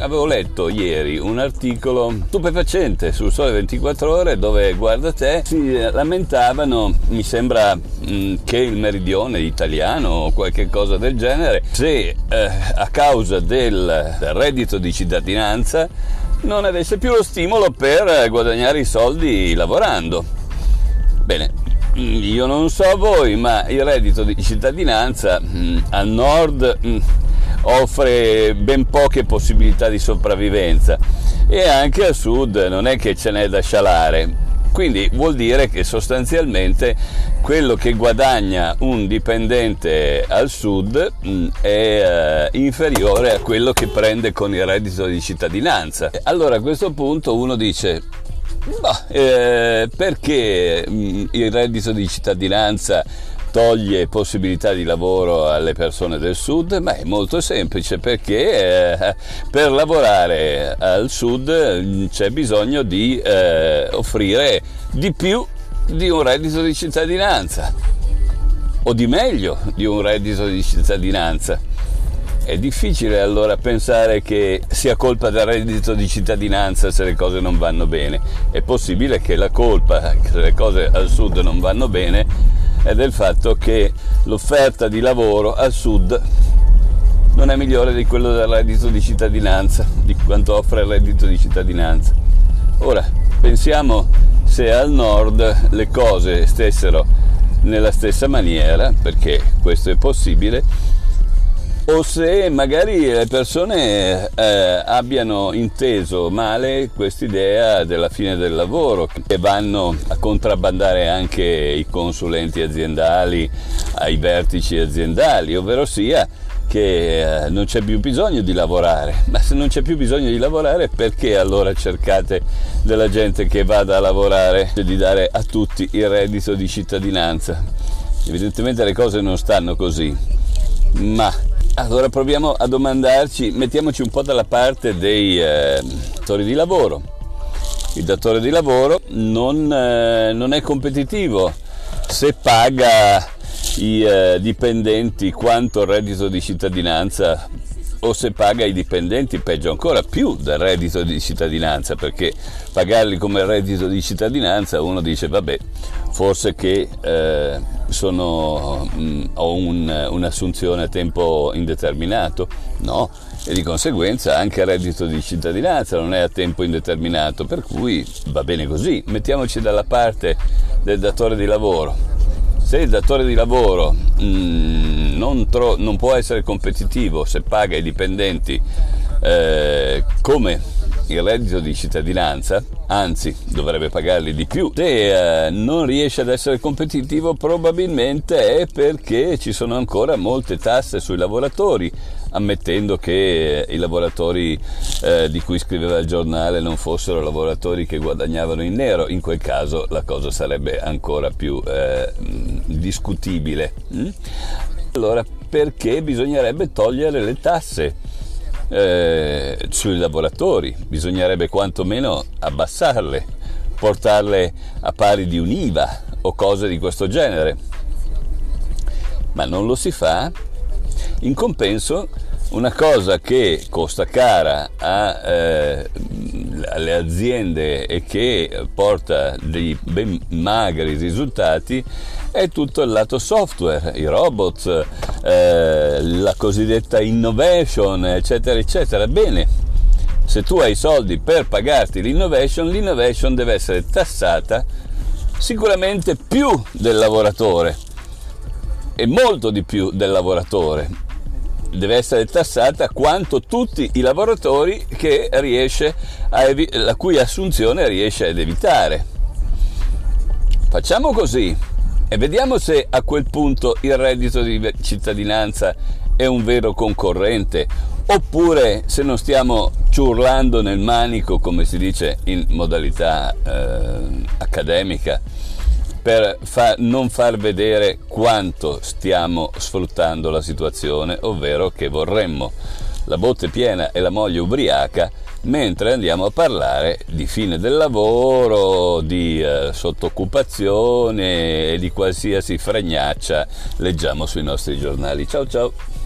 avevo letto ieri un articolo stupefacente sul Sole 24 Ore dove, guarda te, si lamentavano, mi sembra mh, che il meridione italiano o qualche cosa del genere, se eh, a causa del reddito di cittadinanza non avesse più lo stimolo per guadagnare i soldi lavorando. Bene, io non so voi, ma il reddito di cittadinanza mh, al nord mh, offre ben poche possibilità di sopravvivenza e anche al sud non è che ce n'è da scialare. Quindi vuol dire che sostanzialmente quello che guadagna un dipendente al sud mh, è uh, inferiore a quello che prende con il reddito di cittadinanza. Allora a questo punto uno dice Bah, eh, perché mh, il reddito di cittadinanza toglie possibilità di lavoro alle persone del sud? Ma è molto semplice perché eh, per lavorare al sud c'è bisogno di eh, offrire di più di un reddito di cittadinanza o di meglio di un reddito di cittadinanza. È difficile allora pensare che sia colpa del reddito di cittadinanza se le cose non vanno bene. È possibile che la colpa se le cose al sud non vanno bene è del fatto che l'offerta di lavoro al sud non è migliore di quello del reddito di cittadinanza, di quanto offre il reddito di cittadinanza. Ora, pensiamo se al nord le cose stessero nella stessa maniera, perché questo è possibile, o se magari le persone eh, abbiano inteso male quest'idea della fine del lavoro e vanno a contrabbandare anche i consulenti aziendali ai vertici aziendali, ovvero sia che eh, non c'è più bisogno di lavorare, ma se non c'è più bisogno di lavorare perché allora cercate della gente che vada a lavorare e di dare a tutti il reddito di cittadinanza? Evidentemente le cose non stanno così, ma allora proviamo a domandarci, mettiamoci un po' dalla parte dei eh, datori di lavoro. Il datore di lavoro non, eh, non è competitivo se paga i eh, dipendenti quanto reddito di cittadinanza o se paga i dipendenti peggio ancora più del reddito di cittadinanza perché pagarli come reddito di cittadinanza uno dice vabbè forse che eh, sono, mh, ho un, un'assunzione a tempo indeterminato. No e di conseguenza anche il reddito di cittadinanza non è a tempo indeterminato per cui va bene così. Mettiamoci dalla parte del datore di lavoro se il datore di lavoro mh, mm, non, tro- non, può essere competitivo se paga i dipendenti eh, come il reddito di cittadinanza, anzi dovrebbe pagarli di più, se eh, non riesce ad essere competitivo probabilmente è perché ci sono ancora molte tasse sui lavoratori, ammettendo che i lavoratori eh, di cui scriveva il giornale non fossero lavoratori che guadagnavano in nero, in quel caso la cosa sarebbe ancora più eh, discutibile. Mm? Allora perché bisognerebbe togliere le tasse? eh, sui lavoratori, bisognerebbe quantomeno abbassarle, portarle a pari di un IVA o cose di questo genere. Ma non lo si fa. In compenso, una cosa che costa cara a, eh, alle aziende e che porta dei ben magri risultati è tutto il lato software, i robot, eh, la cosiddetta innovation, eccetera, eccetera. Bene, se tu hai soldi per pagarti l'innovation, l'innovation deve essere tassata sicuramente più del lavoratore e molto di più del lavoratore. Deve essere tassata quanto tutti i lavoratori evi- la cui assunzione riesce ad evitare. Facciamo così e vediamo se a quel punto il reddito di cittadinanza è un vero concorrente oppure se non stiamo ciurlando nel manico, come si dice in modalità eh, accademica, per fa- non far vedere quanto stiamo sfruttando la situazione, ovvero che vorremmo la botte piena e la moglie ubriaca mentre andiamo a parlare di fine del lavoro, di eh, sottoccupazione e di qualsiasi fregnaccia leggiamo sui nostri giornali. Ciao ciao!